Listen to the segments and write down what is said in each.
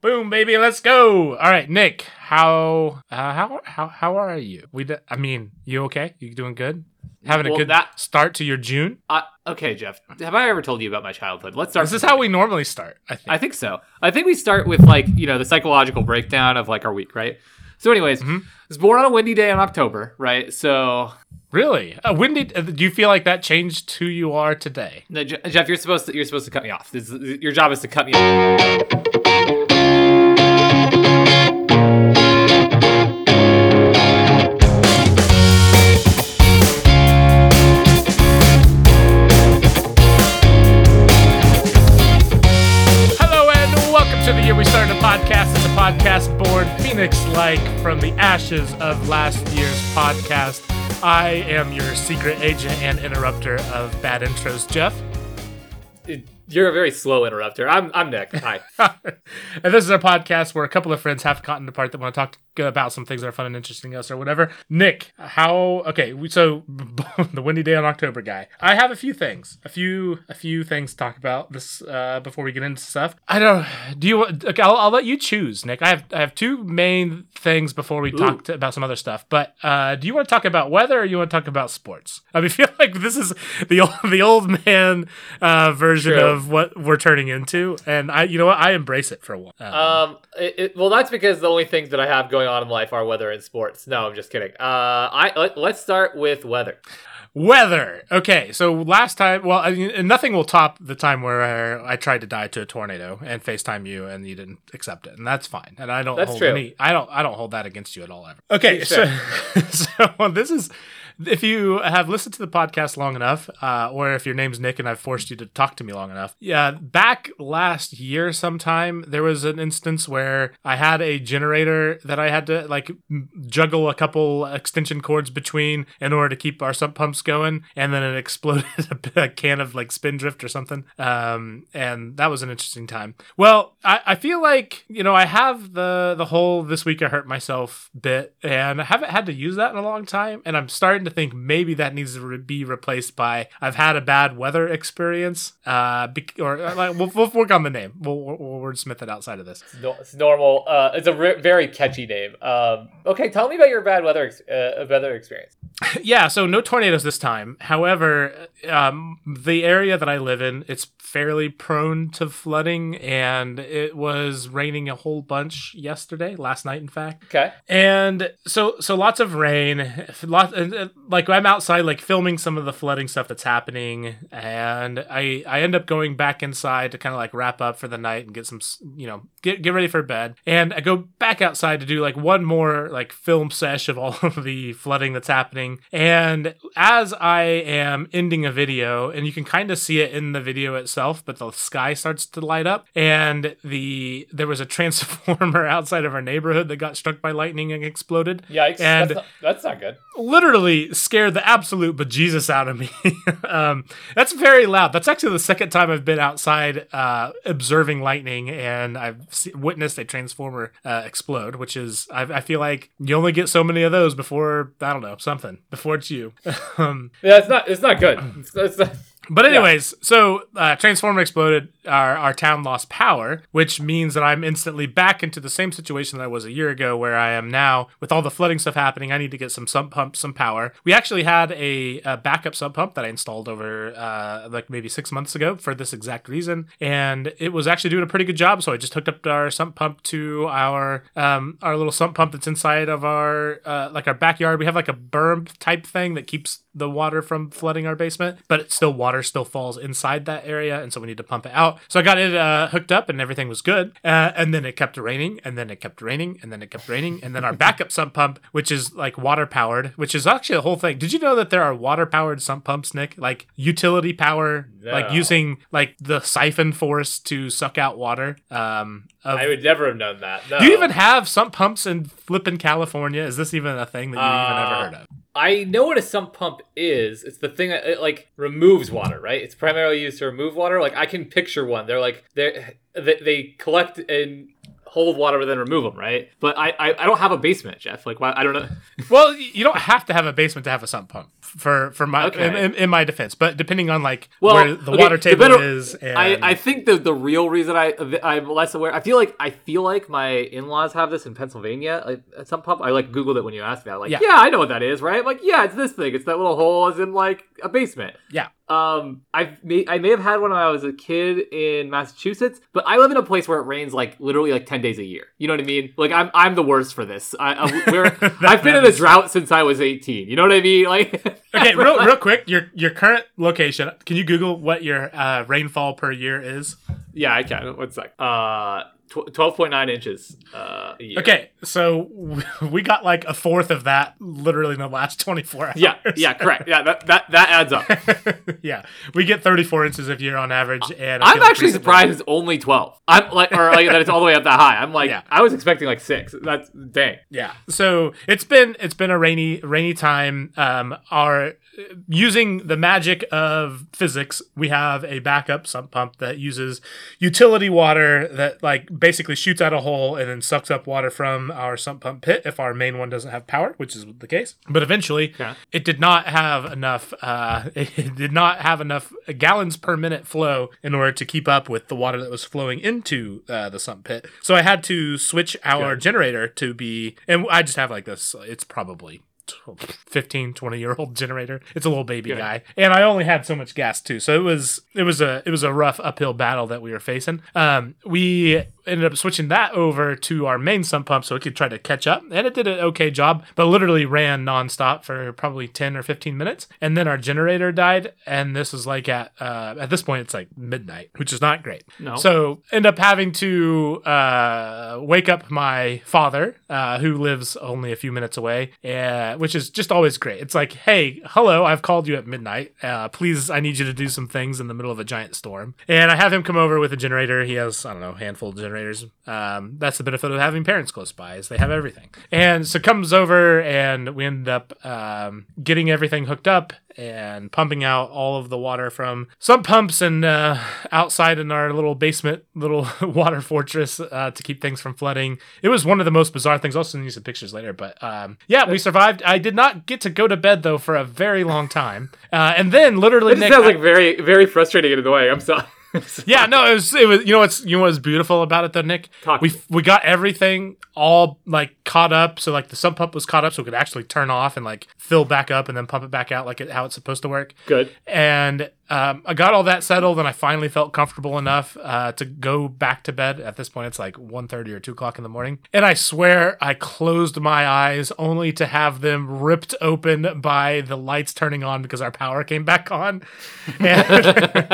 Boom, baby, let's go. All right, Nick, how uh, how how how are you? We, d- I mean, you okay? You doing good? Having a good that- start to your June. Uh, okay, Jeff. Have I ever told you about my childhood? Let's start. This is how we normally start. I think. I think so. I think we start with like you know the psychological breakdown of like our week, right? So, anyways, Mm-hmm. I was born on a windy day in October, right? So, really, uh, when did uh, do you feel like that changed who you are today? no, Jeff, you're supposed to you're supposed to cut me off. This is, your job is to cut me off. From the ashes of last year's podcast. I am your secret agent and interrupter of bad intros, Jeff. You're a very slow interrupter. I'm I'm Nick. Hi. and this is our podcast where a couple of friends have gotten apart that want to talk about some things that are fun and interesting to us or whatever. Nick, how? Okay, we- so the windy day on October guy. I have a few things, a few, a few things to talk about this uh, before we get into stuff. I don't. Do you? Okay, I'll, I'll let you choose, Nick. I have I have two main things before we talk to, about some other stuff. But uh, do you want to talk about weather or you want to talk about sports? I mean, feel like this is the old, the old man uh, version True. of what we're turning into, and I, you know what, I embrace it for one. Uh, Um, it, it, well, that's because the only things that I have going on in life are weather and sports. No, I'm just kidding. Uh, I let, let's start with weather. Weather. Okay, so last time, well, I mean, nothing will top the time where I tried to die to a tornado and FaceTime you, and you didn't accept it, and that's fine. And I don't That's hold true. any. I don't. I don't hold that against you at all ever. Okay, It's so so this is. If you have listened to the podcast long enough, uh, or if your name's Nick and I've forced you to talk to me long enough, yeah, back last year sometime, there was an instance where I had a generator that I had to like juggle a couple extension cords between in order to keep our sump pumps going, and then it exploded a, a can of like Spindrift or something, um, and that was an interesting time. Well, I, I feel like you know I have the the whole this week I hurt myself bit, and I haven't had to use that in a long time, and I'm starting to think maybe that needs to re- be replaced by I've had a bad weather experience, uh, bec- or uh, like, we'll, we'll work on the name. We'll, we'll, we'll wordsmith it outside of this. It's, no, it's normal. Uh, it's a re- very catchy name. Um, okay, tell me about your bad weather ex- uh, weather experience. yeah, so no tornadoes this time. However, um, the area that I live in, it's fairly prone to flooding, and it was raining a whole bunch yesterday, last night, in fact. Okay. And so, so lots of rain. Lot, and, like I'm outside, like filming some of the flooding stuff that's happening, and I I end up going back inside to kind of like wrap up for the night and get some, you know, get get ready for bed. And I go back outside to do like one more like film sesh of all of the flooding that's happening. And as I am ending a video, and you can kind of see it in the video itself, but the sky starts to light up, and the there was a transformer outside of our neighborhood that got struck by lightning and exploded Yikes. And- that's, not, that's not good. literally scared the absolute bejesus out of me. um, that's very loud. That's actually the second time I've been outside uh, observing lightning and I've se- witnessed a transformer uh, explode, which is, I, I feel like you only get so many of those before, I don't know, something, before it's you. um, Yeah, it's not. It's not good. It's, it's not, but anyways, so uh, transformer exploded. Our our town lost power, which means that I'm instantly back into the same situation that I was a year ago, where I am now with all the flooding stuff happening. I need to get some sump pump, some power. We actually had a, a backup sump pump that I installed over uh, like maybe six months ago for this exact reason, and it was actually doing a pretty good job. So I just hooked up our sump pump to our um, our little sump pump that's inside of our uh, like our backyard. We have like a berm type thing that keeps the water from flooding our basement, but it's still water still falls inside that area, and so we need to pump it out. So I got it uh, hooked up, and everything was good. Uh, and then it kept raining, and then it kept raining, and then it kept raining, and then our backup sump pump, which is like water powered, which is actually a whole thing. Did you know that there are water powered sump pumps, Nick? Like utility power, like using like the siphon force to suck out water. Um, of, I would never have known that. No. do you even have sump pumps in flippin' California? Is this even a thing that you even Uh, ever heard of? I know what a sump pump is. It's the thing that it like removes water, right? It's primarily used to remove water. Like I can picture one. They're like they they collect and hold water but then remove them, right? But I I, I don't have a basement, Jeff. Like why I don't know. Well, you don't have to have a basement to have a sump pump for for my Okay. in, in, in my defense, but depending on like Well, where the okay, water the table better- is, and I, I think the the real reason I I'm less aware. I feel like I feel like my in laws have this in Pennsylvania. Like at some pub, I like googled it when you asked me. I'm like, Yeah. yeah. I know what that is, right? I'm like, yeah, it's this thing. It's that little hole is in like a basement. yeah, Um, I may I may have had one when I was a kid in Massachusetts, but I live in a place where it rains like literally like ten days a year. You know what I mean? Like I'm I'm the worst for this. I, I we're, I've been in a drought since I was 18. You know what I mean? Like okay, real real quick, your your current location. Can you Google what your uh, rainfall per year is? Yeah, I can. One sec. Uh, twelve point nine inches. Uh, a year. Okay, so we got like a fourth of that literally in the last twenty four hours. Yeah, yeah, correct. Yeah, that that that adds up. yeah, we get 34 inches a year on average, and I I'm actually recently- surprised it's only 12. I'm like, or like that it's all the way up that high. I'm like, Yeah. I was expecting like six. That's dang. Yeah, so it's been it's been a rainy rainy time. Um, our using the magic of physics, we have a backup sump pump that uses utility water that like basically shoots out a hole and then sucks up water from our sump pump pit if our main one doesn't have power, which is the case. But eventually, Okay. it did not have enough. Uh, it did not have enough gallons per minute flow in order to keep up with the water that was flowing into uh, the sump pit. So I had to switch our generator to be, and I just have like this. It's probably. 15 20 year old generator. It's a little baby Good. guy. And i only had so much gas too. So it was it was a it was a rough uphill battle that we were facing. Um we ended up switching that over to our main sump pump so it could try to catch up. And it did an okay job but literally ran nonstop for probably 10 or 15 minutes. And then our generator died and this is like at uh at this point it's like midnight which is not great. No. so end up having to uh wake up my father uh who lives only a few minutes away uh, which is just always great. It's like hey hello i've called you at midnight. Uh please i need you to do some things in the middle of a giant storm. And i have him come over with a generator. He has i don't know a handful of generators um that's the benefit of having parents close by is they have everything and so comes over and we end up um getting everything hooked up and pumping out all of the water from sump pumps and uh, outside in our little basement, little water fortress uh, to keep things from flooding. It was one of the most bizarre things. I'll send you some pictures later, but um, yeah, we survived. I did not get to go to bed though for a very long time, uh, and then literally This Nick, sounds like very, very frustrating and annoying. I'm sorry. yeah, no, it was it was you know what's you know what's beautiful about it though, Nick. Talk we we got everything all like caught up, so like the sump pump was caught up, so it could actually turn off and like fill back up and then pump it back out like it, how it's supposed to work. Good. And um, I got all that settled, and I finally felt comfortable enough uh, to go back to bed. At this point, it's like 1.30 or two o'clock in the morning, and I swear I closed my eyes only to have them ripped open by the lights turning on because our power came back on. And-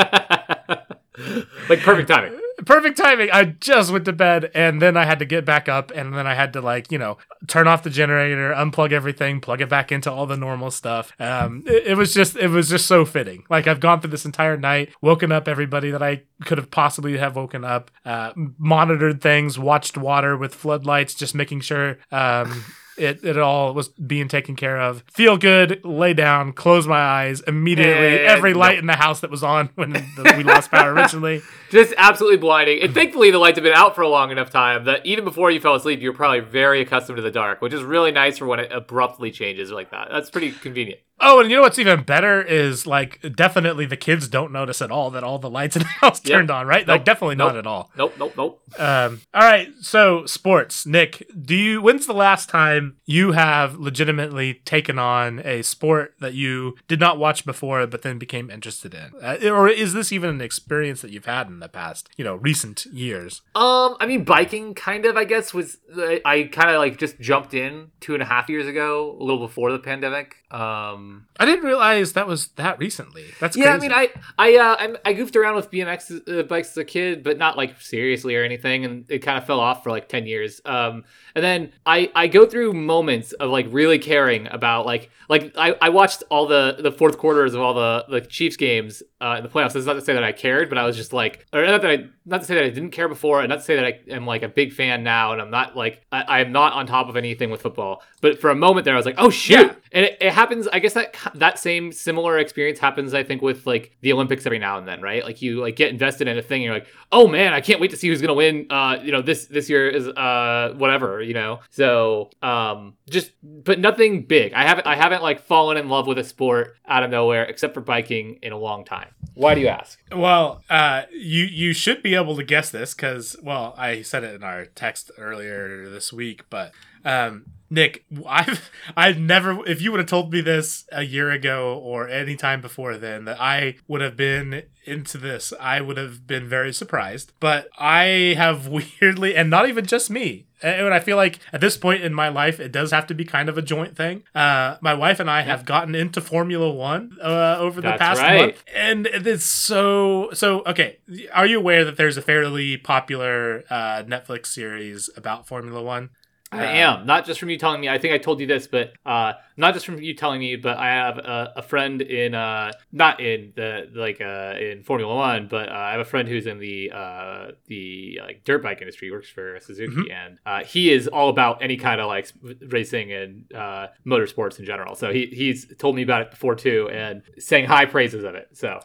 like perfect timing. perfect timing. I just went to bed and then I had to get back up and then I had to like, you know, turn off the generator, unplug everything, plug it back into all the normal stuff. Um it, it was just it was just so fitting. Like I've gone through this entire night, woken up everybody that I could have possibly have woken up, uh monitored things, watched water with floodlights, just making sure um it, it all was being taken care of. Feel good, lay down, close my eyes immediately. And Every no. light in the house that was on when the, we lost power originally. Just absolutely blinding. And thankfully, the lights have been out for a long enough time that even before you fell asleep, you're probably very accustomed to the dark, which is really nice for when it abruptly changes like that. That's pretty convenient. Oh, and you know what's even better is like definitely the kids don't notice at all that all the lights in the house Yep. turned on, right? Like Nope. definitely not at all. Nope, nope, nope. Um, all right, so sports, Nick. Do you? When's the last time you have legitimately taken on a sport that you did not watch before, but then became interested in, uh, or is this even an experience that you've had in the past, you know, recent years? Um, I mean, biking kind of, I guess, was I, I kind of like just jumped in two and a half years ago, a little before the pandemic. Um, I didn't realize that was that recently. That's yeah, I mean, I I uh, I'm, I goofed around with BMX uh, bikes as a kid, but not like seriously or anything, and it kind of fell off for like ten years. Um, and then I I go through moments of like really caring about like like I, I watched all the the fourth quarters of all the the Chiefs games uh, in the playoffs. That's not to say that I cared, but I was just like, or not that I not to say that I didn't care before, and not to say that I am like a big fan now, and I'm not like I, am not on top of anything with football. But for a moment there, I was like, oh shoot! Yeah. And it, it happens. I guess that that same similar experience happens. I think with like the Olympics every now and then, right? Like you like get invested in a thing, and you're like, oh man, I can't wait to see who's gonna win. Uh, you know, this this year is uh whatever, you know. So um, just but nothing big. I haven't I haven't like fallen in love with a sport out of nowhere except for biking in a long time. Why do you ask? Well, uh, you you should be able to guess this because well, I said it in our text earlier this week, but um, Nick, I've I've never if you would have told me this a year ago or any time before then that I would have been into this, I would have been very surprised. But I have weirdly and not even just me. And I feel like at this point in my life, it does have to be kind of a joint thing. Uh, my wife and I have gotten into Formula One uh, over the That's past right. month, and it's so so. Okay, are you aware that there's a fairly popular uh, Netflix series about Formula One? I am not just from you telling me. I think I told you this, but uh, not just from you telling me. But I have a, a friend in uh, not in the like uh, in Formula One, but uh, I have a friend who's in the uh, the like dirt bike industry. Works for Suzuki, and uh, he is all about any kind of like racing and uh, motorsports in general. So he he's told me about it before too, and saying high praises of it. So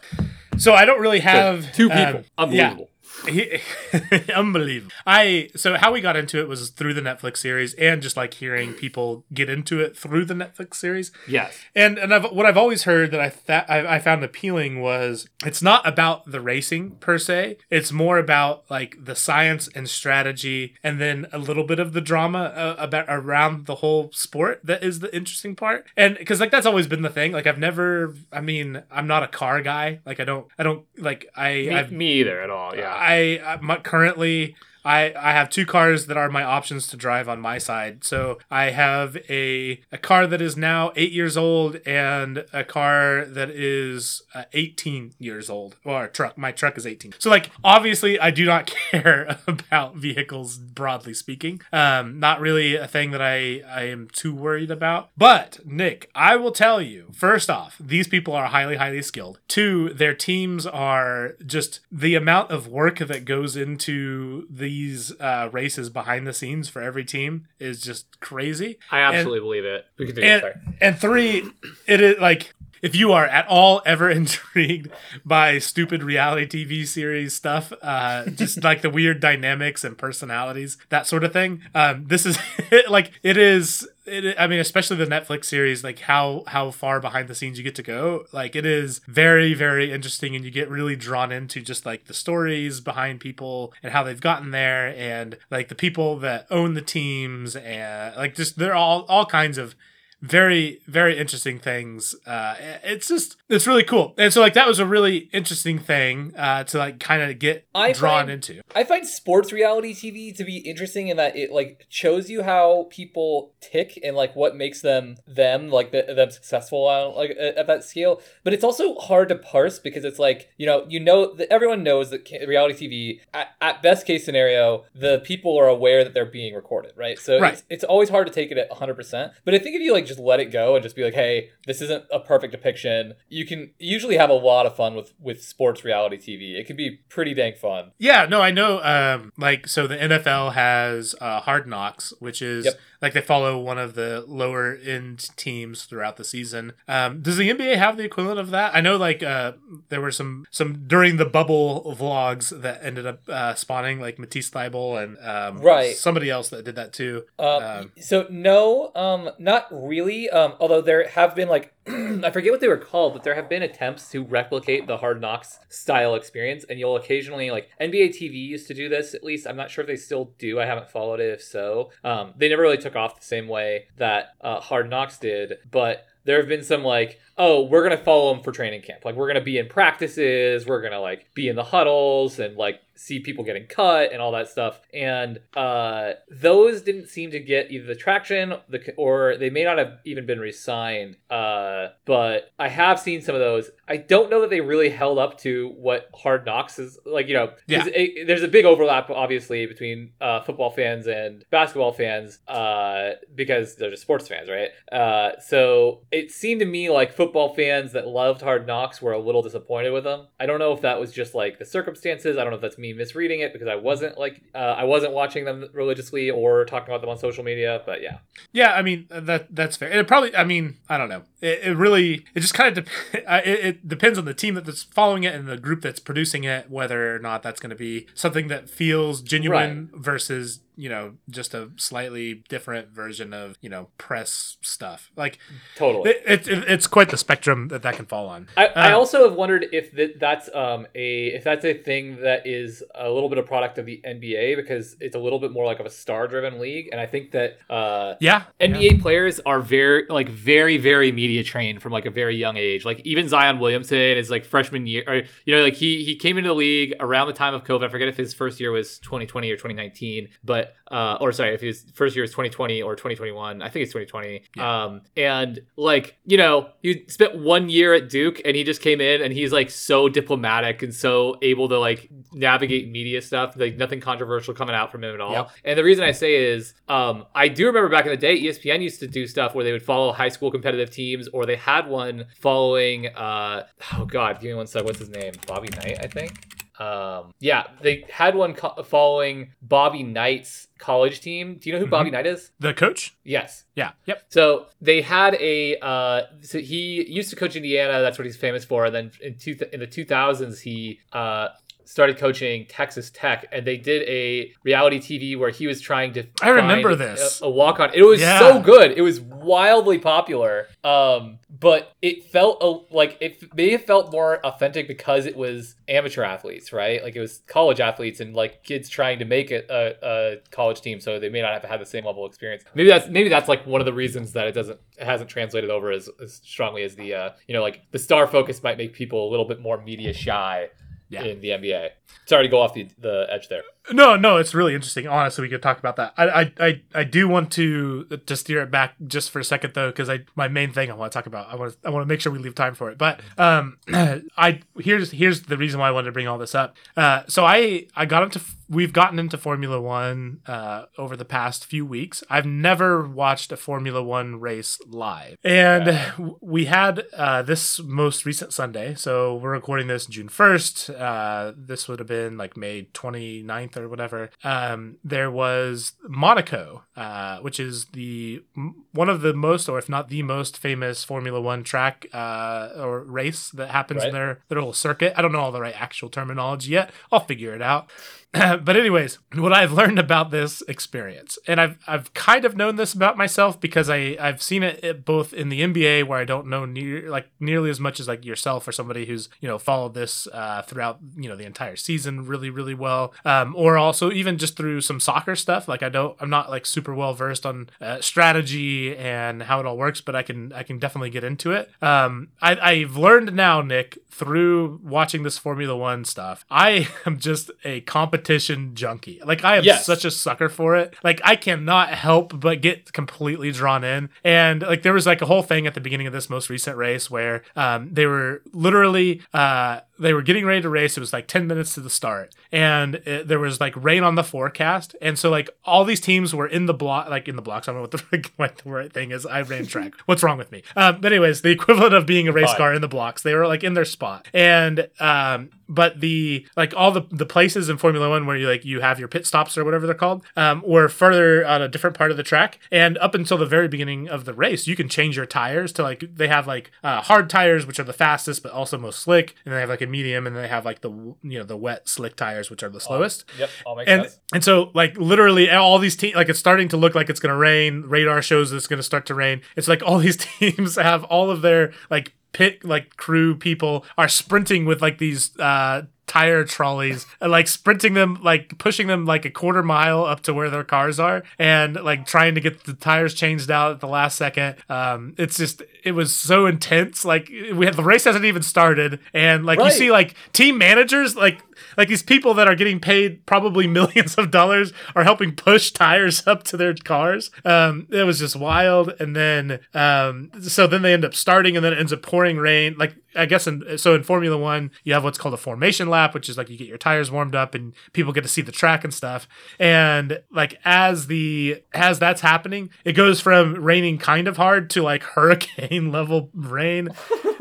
So I don't really have two um, people, unbelievable. He- unbelievable. I so how we got into it was through the Netflix series and just like hearing people get into it through the Netflix series. Yes. And and I've, what I've always heard that I th- I, I found appealing was it's not about the racing per se. It's more about like the science and strategy, and then a little bit of the drama uh, about around the whole sport that is the interesting part. And because like that's always been the thing. Like I've never. I mean, I'm not a car guy. Like I don't. I don't like. I Me, I've me either at all. Yeah. I, I currently I I have two cars that are my options to drive on my side. So I have a a car that is now 8 years old and a car that is uh, 18 years old. Or truck. My truck is 18. So like obviously I do not care about vehicles broadly speaking. Um not really a thing that I I am too worried about. But Nick, I will tell you. First off, these people are highly highly skilled. Two, their teams are just the amount of work that goes into these uh, races behind the scenes for every team is just crazy. I absolutely believe it. We continue. And, Sorry. and three, it is like if you are at all ever intrigued by stupid reality TV series stuff, uh, just like the weird dynamics and personalities, that sort of thing, um, this is like it is. It, I mean, especially the Netflix series, like how how far behind the scenes you get to go. Like it is very very interesting, and you get really drawn into just like the stories behind people and how they've gotten there, and like the people that own the teams, and like just they're all all kinds of very very interesting things uh it's just it's really cool and so like that was a really interesting thing uh to like kind of get I drawn find- into I find sports reality TV to be interesting in that it like shows you how people tick and like what makes them them, like the, them successful on like at at that scale. But it's also hard to parse because it's like you know you know that everyone knows that reality TV at, at best case scenario the people are aware that they're being recorded, right? So Right. it's it's always hard to take it at 100. percent But I think if you like just let it go and just be like, hey, this isn't a perfect depiction, you can usually have a lot of fun with with sports reality TV. It can be pretty dang fun. yeah no i know um like so the nfl has uh hard knocks which is Yep. Like they follow one of the lower end teams throughout the season um does the nba have the equivalent of that i know like uh there were some some during the bubble vlogs that ended up uh spawning like matisse Thybulle and um Right. somebody else that did that too Um, Um, so no, um, not really. Um, although there have been like I forget what they were called, but there have been attempts to replicate the Hard Knocks style experience, and you'll occasionally like NBA TV used to do this. At least I'm not sure if they still do. I haven't followed it. If so, um, they never really took off the same way that uh, Hard Knocks did, but. There have been some like, oh, we're gonna follow them for training camp. Like we're gonna be in practices, we're gonna like be in the huddles and like see people getting cut and all that stuff. And uh, those didn't seem to get either the traction, the or they may not have even been re-signed. Uh, but I have seen some of those. I don't know that they really held up to what Hard Knocks is like. You know, Yeah. it- there's a big overlap, obviously, between uh, football fans and basketball fans uh, because they're just sports fans, right? Uh, so it seemed to me like football fans that loved Hard Knocks were a little disappointed with them. I don't know if that was just like the circumstances. I don't know if that's me misreading it because I wasn't like uh, I wasn't watching them religiously or talking about them on social media. But yeah, Yeah, I mean that that's fair. It probably, I mean, I don't know. It, it really, it just kind of dep- it, it depends on the team that's following it and the group that's producing it, whether or not that's going to be something that feels genuine versus you know just a slightly different version of you know press stuff. Like totally. it, it, it- it's quite the spectrum that that can fall on. I, I Uh, also have wondered if that, that's um a if that's a thing that is a little bit of product of the NBA because it's a little bit more like of a star driven league, and I think that uh Yeah, NBA players are very like very very media trained from like a very young age. Like even Zion Williamson is like freshman year, or you know, like he he came into the league around the time of COVID. I forget if his first year was 2020 or 2019, but uh, or sorry, if his first year was 2020 or 2021. I think it's 2020. Um, and like you know, he spent one year at Duke, and he just came in, and he's like so diplomatic and so able to like navigate media stuff. Like nothing controversial coming out from him at all. Yep. And the reason I say is, um, I do remember back in the day, ESPN used to do stuff where they would follow high school competitive teams, or they had one following. Uh, oh God, give me one sec. What's his name? Bobby Knight, I think. Um, yeah, they had one co- following Bobby Knight's college team. Do you know who Bobby Knight is? the coach. Yes. Yeah, yep. So they had a. Uh, so he used to coach Indiana. That's what he's famous for. And then in two in the two thousands, he uh, started coaching Texas Tech, and they did a reality TV where he was trying to. I remember this. A, a walk on. It was Yeah. so good. It was wildly popular. Um, but it felt a, like it may have felt more authentic because it was amateur athletes, right? Like it was college athletes and like kids trying to make it a, a college team, so they may not have had the same level of experience. Maybe that's maybe that's like one of the reasons that it doesn't it hasn't translated over as, as strongly as the uh, you know like the star focus might make people a little bit more media shy Yeah. in the NBA. Sorry to go off the, the edge there. No, no, it's really interesting. Honestly, we could talk about that. I, I, I, I do want to to steer it back just for a second though, because I my main thing I want to talk about. I want to I want to make sure we leave time for it. But um, I here's here's the reason why I wanted to bring all this up. Uh, so I I got into we've gotten into Formula One uh over the past few weeks. I've never watched a Formula One race live, and Yeah. we had uh this most recent Sunday. So we're recording this June first. Uh, this would have been like May 29th or whatever. Um, there was Monaco, uh, which is the m- one of the most, or if not the most famous Formula One track uh, or race that happens in their their little circuit. I don't know all the right actual terminology yet. I'll figure it out. but anyways, what I've learned about this experience, and I've I've kind of known this about myself because I I've seen it, both in the NBA where I don't know near like nearly as much as like yourself or somebody who's you know followed this uh, throughout you know the entire season really really well, um, or also even just through some soccer stuff. Like I don't I'm not like super well versed on uh, strategy and how it all works, but I can I can definitely get into it. Um, I, I've learned now, Nick, through watching this Formula One stuff. I am just a competition junkie. Like I am Yes. such a sucker for it. Like I cannot help but get completely drawn in. And like there was like a whole thing at the beginning of this most recent race where um, they were literally uh, they were getting ready to race. It was like ten minutes to the start, and it, there was like rain on the forecast. And so like all these teams were in the block, like in the blocks. I don't know what the what the right thing is. I ran track. What's wrong with me? Um, but anyways, the equivalent of being a race Fine. car in the blocks. They were like in their spot, and um, but the like all the the places in Formula One where you like you have your pit stops or whatever they're called um, were further on a different part of the track, and up until the very beginning of the race, you can change your tires to like they have like uh, hard tires which are the fastest but also most slick, and they have like a medium, and they have like the you know the wet slick tires which are the slowest. Yep, all makes and sense. and so like literally all these teams like it's starting to look like it's gonna rain. Radar shows it's gonna start to rain. It's like all these teams have all of their like pit like crew people are sprinting with like these uh tire trolleys and like sprinting them like pushing them like a quarter mile up to where their cars are and like trying to get the tires changed out at the last second. Um it's just it was so intense. Like we had the race hasn't even started and like you see like team managers like like these people that are getting paid probably millions of dollars are helping push tires up to their cars. Um it was just wild. And then um so then they end up starting and then it ends up pouring rain. Like i guess in so in formula one you have what's called a formation lap which is like you get your tires warmed up and people get to see the track and stuff. And like as the as that's happening it goes from raining kind of hard to like hurricane level rain.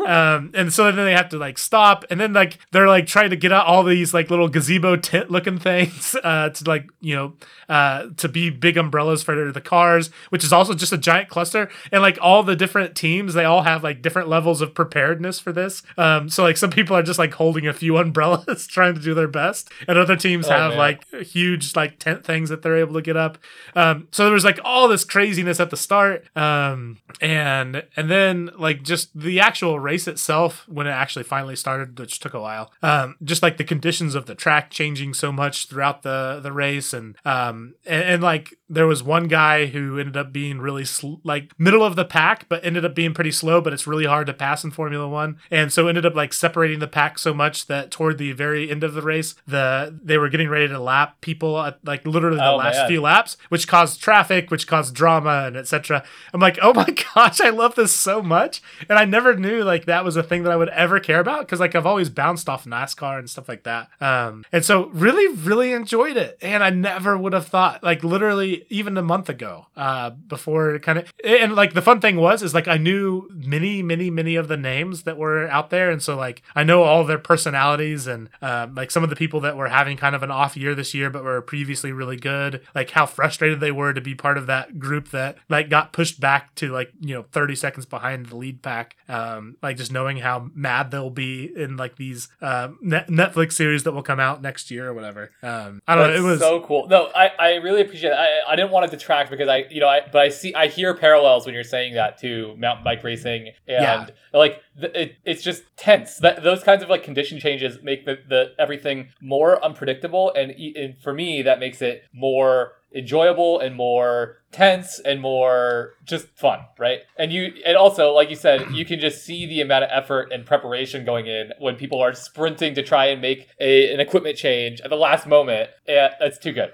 Um, and so then they have to like stop, and then like they're like trying to get out all these like like little gazebo tent looking things uh, to like you know uh, to be big umbrellas for the cars, which is also just a giant cluster. And like all the different teams, they all have like different levels of preparedness for this. Um, so like some people are just like holding a few umbrellas, trying to do their best, and other teams Oh, have man. like huge like tent things that they're able to get up. Um, so there was like all this craziness at the start, um, and and then like just the actual race itself when it actually finally started, which took a while. Um, just like the conditions of the track changing so much throughout the the race, and um, and, and like there was one guy who ended up being really sl- like middle of the pack, but ended up being pretty slow. But it's really hard to pass in Formula One, and so ended up like separating the pack so much that toward the very end of the race, the they were getting ready to lap people at like literally the Oh, last few laps, which caused traffic, which caused drama and etc. I'm like, oh my gosh, I love this so much, and I never knew like that was a thing that I would ever care about because like I've always bounced off NASCAR and stuff like that. Um, and so really, really enjoyed it, and I never would have thought like literally even a month ago, uh, before kind of and like the fun thing was is like I knew many, many, many of the names that were out there, and so like I know all their personalities and um, like some of the people that were having kind of an off year this year, but were previously really good, like how frustrated they were to be part of that group that like got pushed back to like you know 30 seconds behind the lead pack. Um, like just knowing how mad they'll be in like these uh, Netflix series that will come out next year or whatever. Um, I don't know. It was so cool. No, I, I really appreciate it. I, I didn't want to detract because I you know I but I see I hear parallels when you're saying that to mountain bike racing and Yeah. like it, it's just tense. That those kinds of like condition changes make the, the everything more unpredictable and, and for me that makes it more enjoyable and more tense and more just fun right? And you and also like you said you can just see the amount of effort and preparation going in when people are sprinting to try and make a, an equipment change at the last moment. Yeah that's too good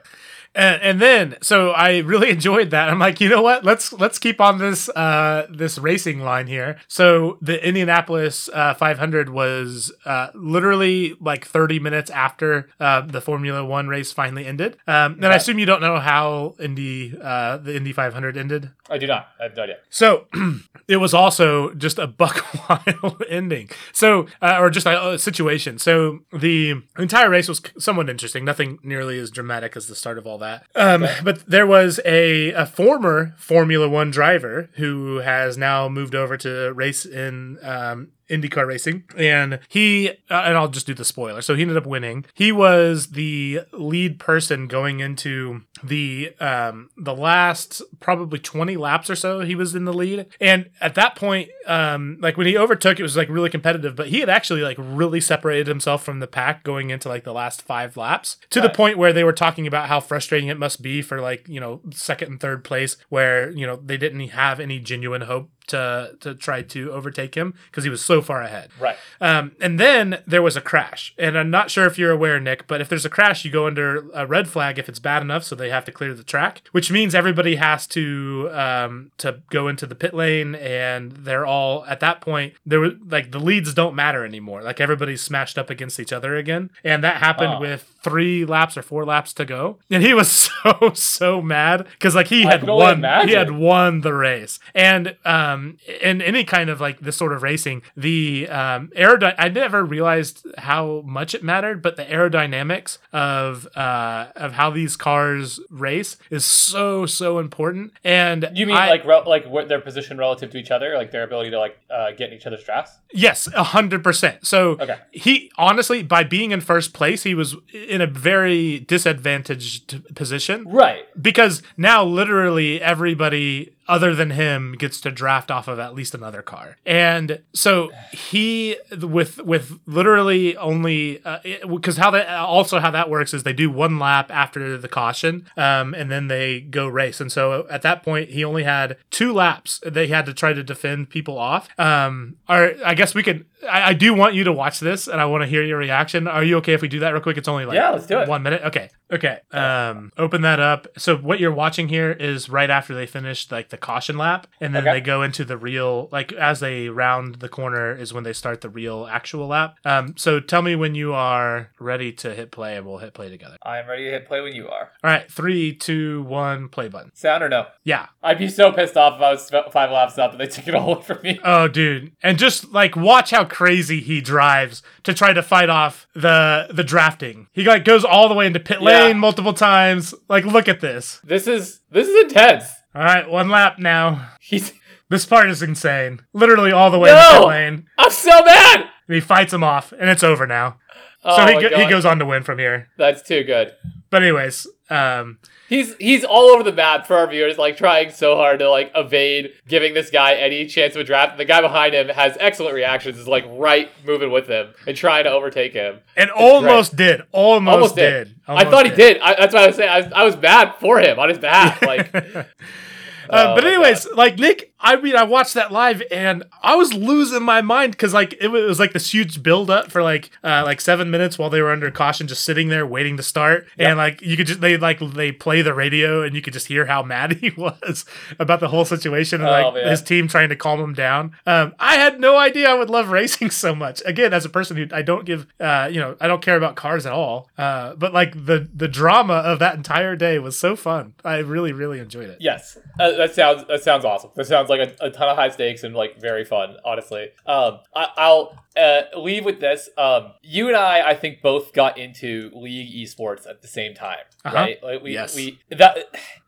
and, and then so I really enjoyed that. I'm like, you know what? Let's let's keep on this uh this racing line here. So the Indianapolis uh, 500 was uh, literally like 30 minutes after uh, the Formula One race finally ended. Um, and I assume you don't know how Indy uh, the Indy 500 ended. i do not i have no idea So it was also just a buck wild ending. So, uh, or just a, a situation. So the entire race was somewhat interesting. Nothing nearly as dramatic as the start of all that. Um, But there was a, a former Formula One driver who has now moved over to race in um, IndyCar racing, and he uh, and I'll just do the spoiler. So he ended up winning. He was the lead person going into the um the last probably 20 laps or so he was in the lead and at that point um like when he overtook it was like really competitive but he had actually like really separated himself from the pack going into like the last five laps to the point where they were talking about how frustrating it must be for like you know second and third place where you know they didn't have any genuine hope to to try to overtake him because he was so far ahead right um, and then there was a crash. And I'm not sure if you're aware, Nick, but if there's a crash, you go under a red flag if it's bad enough, so they have to clear the track, which means everybody has to um, to go into the pit lane, and they're all at that point. There were like the leads don't matter anymore. Like everybody's smashed up against each other again, and that happened Oh. with three laps or four laps to go, and he was so so mad because like he had won, he had won the race. And um, in any kind of like this sort of racing, the um, aerody- I never realized how much it mattered, but the aerodynamics of uh, of how these cars race is so so important. And you mean I- like rel- like what their position relative to each other like their ability to like uh, get in each other's drafts Yes, a hundred percent. So Okay. he honestly, by being in first place, he was in a very disadvantaged position. right because now literally everybody other than him gets to draft off of at least another car. And so he with with literally only because how that also how that works is they do one lap after the caution um, and then they go race. And so at that point he only had two laps they had to try to defend people off. Um or i guess we could I, I do want you to watch this and i want to hear your reaction. Are you okay if we do that real quick? It's only like Yeah, let's do it. one minute? Okay okay um open that up. So what you're watching here is right after they finished like the caution lap, and then Okay. they go into the real like as they round the corner is when they start the real actual lap. Um, so tell me when you are ready to hit play, and we'll hit play together. I am ready to hit play when you are. All right, three, two, one, play button. Sound or no? Yeah. I'd be so pissed off if I was five laps up and they took it all away from me. Oh, dude, and just like watch how crazy he drives to try to fight off the the drafting. He like goes all the way into pit Yeah. lane multiple times. Like, look at this. This is this is intense. All right, one lap now. He's. This part is insane. Literally all the way No! to pit lane. I'm so mad. And he fights him off, and it's over now. Oh so he, go- he goes on to win from here. That's too good. But anyways, um, He's he's all over the map for our viewers, like trying so hard to like evade giving this guy any chance of a draft. The guy behind him has excellent reactions, is like right moving with him and trying to overtake him. and almost did, almost, Almost did. did. I thought he did. I, that's what I was saying. I was, I was mad for him on his behalf. Like, Uh, Oh but anyways, like Nick, I mean, I watched that live and I was losing my mind because like it was, it was like this huge build up for like uh, like seven minutes while they were under caution, just sitting there waiting to start, and like you could just they like they play the radio and you could just hear how mad he was about the whole situation and Oh, like man. his team trying to calm him down. Um, I had no idea I would love racing so much. Again, as a person who I don't give, uh, you know, I don't care about cars at all. Uh, but like the the drama of that entire day was so fun. I really really enjoyed it. Yes, uh, that sounds that sounds awesome. That sounds like a, a ton of high stakes and like very fun. Honestly, um, I, I'll uh, leave with this. Um, you and I, I think, both got into league esports at the same time, Uh-huh. right? Like we, Yes. we that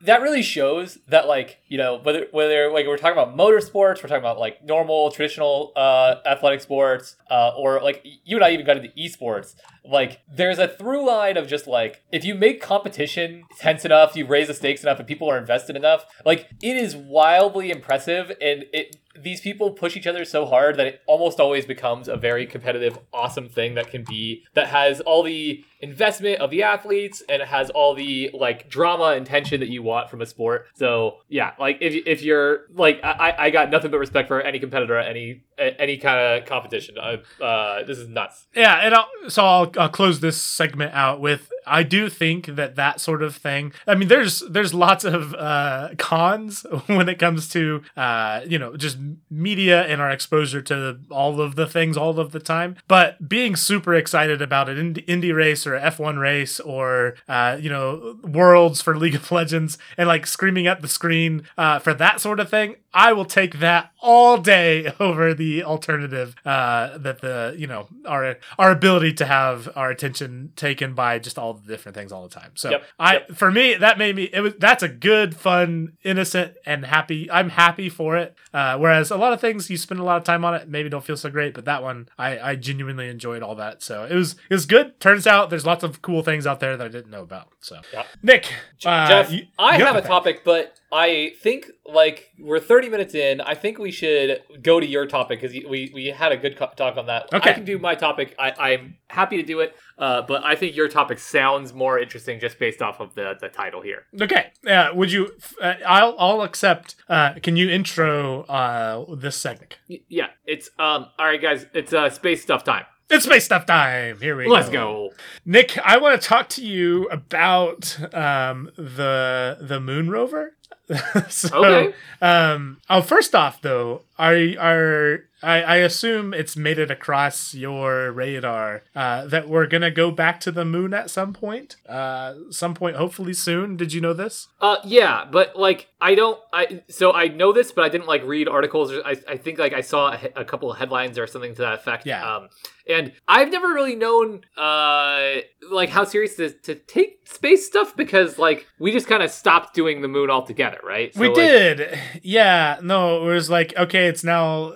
that really shows that like you know whether whether like we're talking about motorsports, we're talking about like normal traditional uh, athletic sports, uh, or like you and I even got into esports. Like there's a through line of just like if you make competition tense enough, you raise the stakes enough, and people are invested enough, like it is wildly impressive, and it these people push each other so hard that it almost always becomes a very competitive, awesome thing that can be that has all the investment of the athletes and it has all the like drama and tension that you want from a sport. So yeah, like if, if you're like I, I got nothing but respect for any competitor at any any kind of competition. I, uh, this is nuts. Yeah, and I'll, so I'll, I'll close this segment out with I do think that that sort of thing. I mean, there's there's lots of uh, cons when it comes to uh, you know just media and our exposure to all of the things all of the time. But being super excited about an Indy, race or F1 race or uh, you know worlds for League of Legends and like screaming at the screen uh, for that sort of thing, I will take that all day over the alternative uh, that the you know our our ability to have our attention taken by just all the different things all the time. So Yep, I yep. for me that made me it was that's a good fun innocent and happy I'm happy for it. Uh, whereas a lot of things you spend a lot of time on it maybe don't feel so great, but that one I I genuinely enjoyed all that. So it was it was good. Turns out there's lots of cool things out there that I didn't know about. So Yep. Nick, uh, Jeff, you- I have a topic, but I think like we're 30 minutes in. I think we should go to your topic because we we had a good co- talk on that. Okay. I can do my topic. I, I'm happy to do it, uh, but I think your topic sounds more interesting just based off of the the title here. Okay. Uh, would you? Uh, I'll I'll accept. Uh, can you intro uh, this segment? Y- Yeah, it's um. All right, guys, it's uh space stuff time. It's space stuff time. Here we go. Let's go. go. Nick. I want to talk to you about um, the the moon rover. so, Okay. Um, oh, first off, though, are are I, I assume it's made it across your radar uh, that we're gonna go back to the moon at some point. Uh, some point, hopefully soon. Did you know this? Uh, yeah, but like I don't. I so I know this, but I didn't like read articles. I I think like I saw a, a couple of headlines or something to that effect. Yeah. Um, and I've never really known uh like how serious to, to take space stuff because like we just kind of stopped doing the moon altogether, right? So, we like, did. Yeah. No, it was like, okay, it's now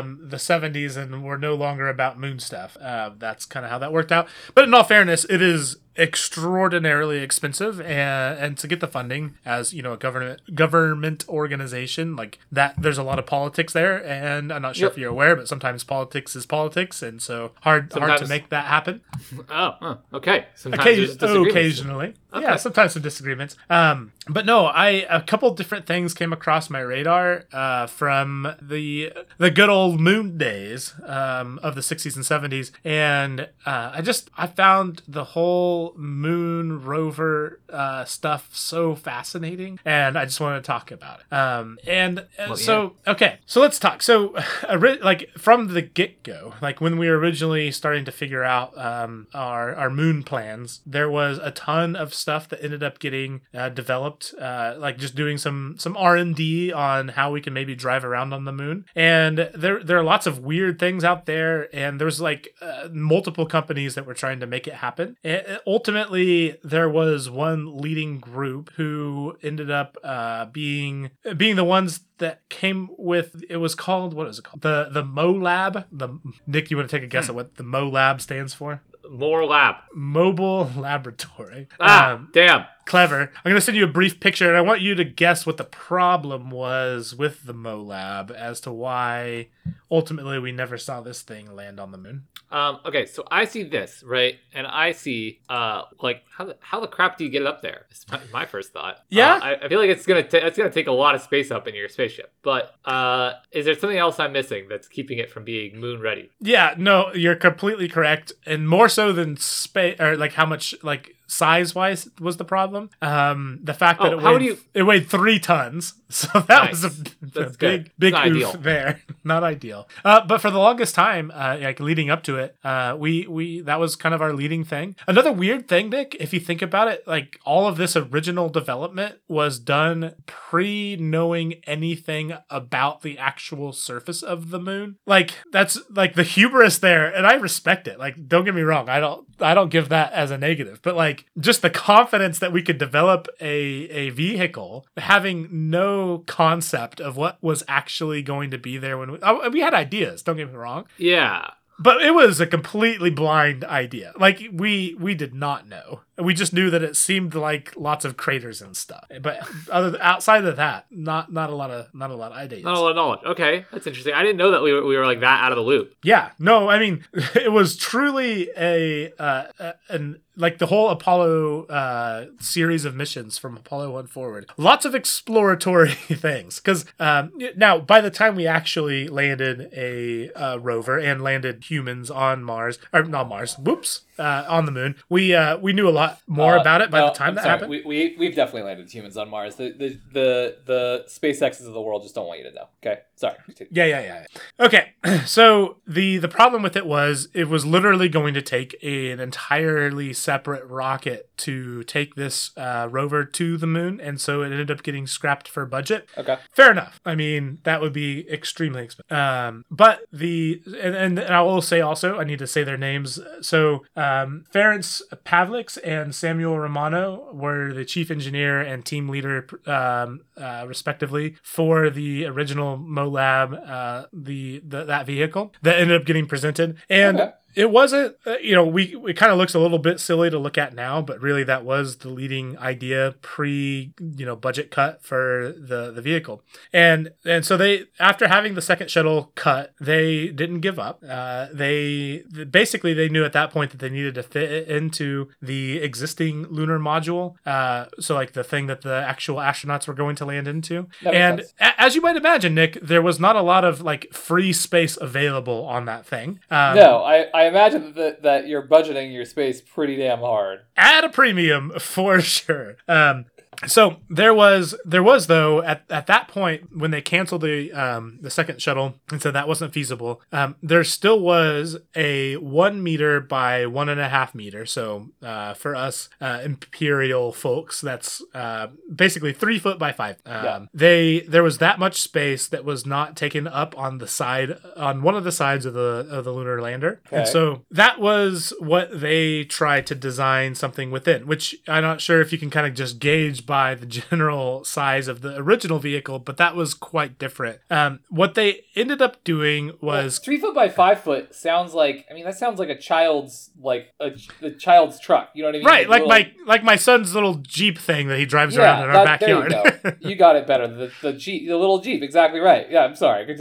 um, the 70s and we're no longer about moon stuff. Uh, that's kind of how that worked out. But in all fairness, it is extraordinarily expensive and and to get the funding as you know a government government organization like that there's a lot of politics there and i'm not sure Yep. if you're aware but sometimes politics is politics and so hard hard to make that happen. Oh, huh, okay. Sometimes Occasion- there's occasionally yeah, sometimes some disagreements. Um, but no, I a couple different things came across my radar uh, from the the good old moon days um, of the 60s and 70s, and uh, I just I found the whole moon rover uh, stuff so fascinating, and I just wanted to talk about it. Um, and uh, Well, so okay, so let's talk. So, like from the get go, like when we were originally starting to figure out um, our our moon plans, there was a ton of stuff that ended up getting uh, developed, uh, like just doing some some R and D on how we can maybe drive around on the moon. And there there are lots of weird things out there, and there's like uh, multiple companies that were trying to make it happen. Ultimately, there was one leading group who ended up uh, being being the ones that came with it was called what is it called the the MoLab. The Nick, you want to take a guess at what the MoLab stands for? More lab. Mobile Laboratory. Ah, Um, damn. Clever. I'm going to send you a brief picture and I want you to guess what the problem was with the MoLab as to why ultimately we never saw this thing land on the moon. Um, okay, so I see this right, and I see uh, like how the, how the crap do you get it up there? It's my, my first thought. Yeah? Uh, I, I feel like it's gonna ta- it's gonna take a lot of space up in your spaceship. But uh, is there something else I'm missing that's keeping it from being moon ready? Yeah, no, you're completely correct and more so than space or like how much like size wise was the problem. Um the fact that Oh, it weighed you- it weighed 3 tons. So that was a, a big big Not oof ideal. there. Not ideal. Uh but for the longest time uh like leading up to it, uh we we that was kind of our leading thing. Another weird thing, Nick, if you think about it, like all of this original development was done pre knowing anything about the actual surface of the moon. Like that's like the hubris there, and I respect it. Like don't get me wrong, I don't I don't give that as a negative, but like just the confidence that we could develop a a vehicle having no concept of what was actually going to be there when we, we had ideas. Don't get me wrong, Yeah. but it was a completely blind idea. Like we we did not know. We just knew that it seemed like lots of craters and stuff. But other than, outside of that, not not a lot of not a lot of ideas. Not a lot of knowledge. Okay, that's interesting. I didn't know that we were, we were like that out of the loop. Yeah, no, I mean, it was truly a, uh, a- an like the whole Apollo uh, series of missions from Apollo One forward. Lots of exploratory things. Because um, now, by the time we actually landed a uh, rover and landed humans on Mars, or not Mars, whoops, uh, on the moon, we uh, we knew a lot more Uh, about it by no, the time I'm that sorry. happened. We, we we've definitely landed humans on Mars. The the the the SpaceXs of the world just don't want you to know. Okay, sorry. Yeah, yeah, yeah. Okay, so the the problem with it was it was literally going to take an entirely separate rocket to take this uh, rover to the moon, and so it ended up getting scrapped for budget. Okay. Fair enough. I mean, that would be extremely expensive. Um, but the and, and, and I will say also, I need to say their names. So um, Ferenc Pavlics and Samuel Romano were the chief engineer and team leader, um, uh, respectively, for the original MoLab, uh, the, the that vehicle that ended up getting presented. And. It wasn't uh, you know we it kind of looks a little bit silly to look at now but really that was the leading idea pre you know budget cut for the the vehicle. And and so they after having the second shuttle cut they didn't give up. Uh, they basically they knew at that point that they needed to fit it into the existing lunar module uh, so like the thing that the actual astronauts were going to land into. And a- as you might imagine nick there was not a lot of like free space available on that thing. Um, No, I, I imagine that that you're budgeting your space pretty damn hard. at a premium for sure. Um, so there was there was though at, at that point when they canceled the um, the second shuttle and said that wasn't feasible. Um, there still was a one meter by one and a half meter. So uh, for us uh, imperial folks, that's uh, basically three foot by five. Um, Yeah. They there was that much space that was not taken up on the side on one of the sides of the of the lunar lander, and Okay. so so that was what they tried to design something within, which I'm not sure if you can kind of just gauge by the general size of the original vehicle, but that was quite different. Um, what they ended up doing was three foot by five foot sounds like. I mean, that sounds like a child's like a, a child's truck. You know what I mean? right, like Little- my like my son's little Jeep thing that he drives around in our that- there backyard. You, go. you got it better. The the Jeep, the little Jeep, exactly right. Yeah, I'm sorry, but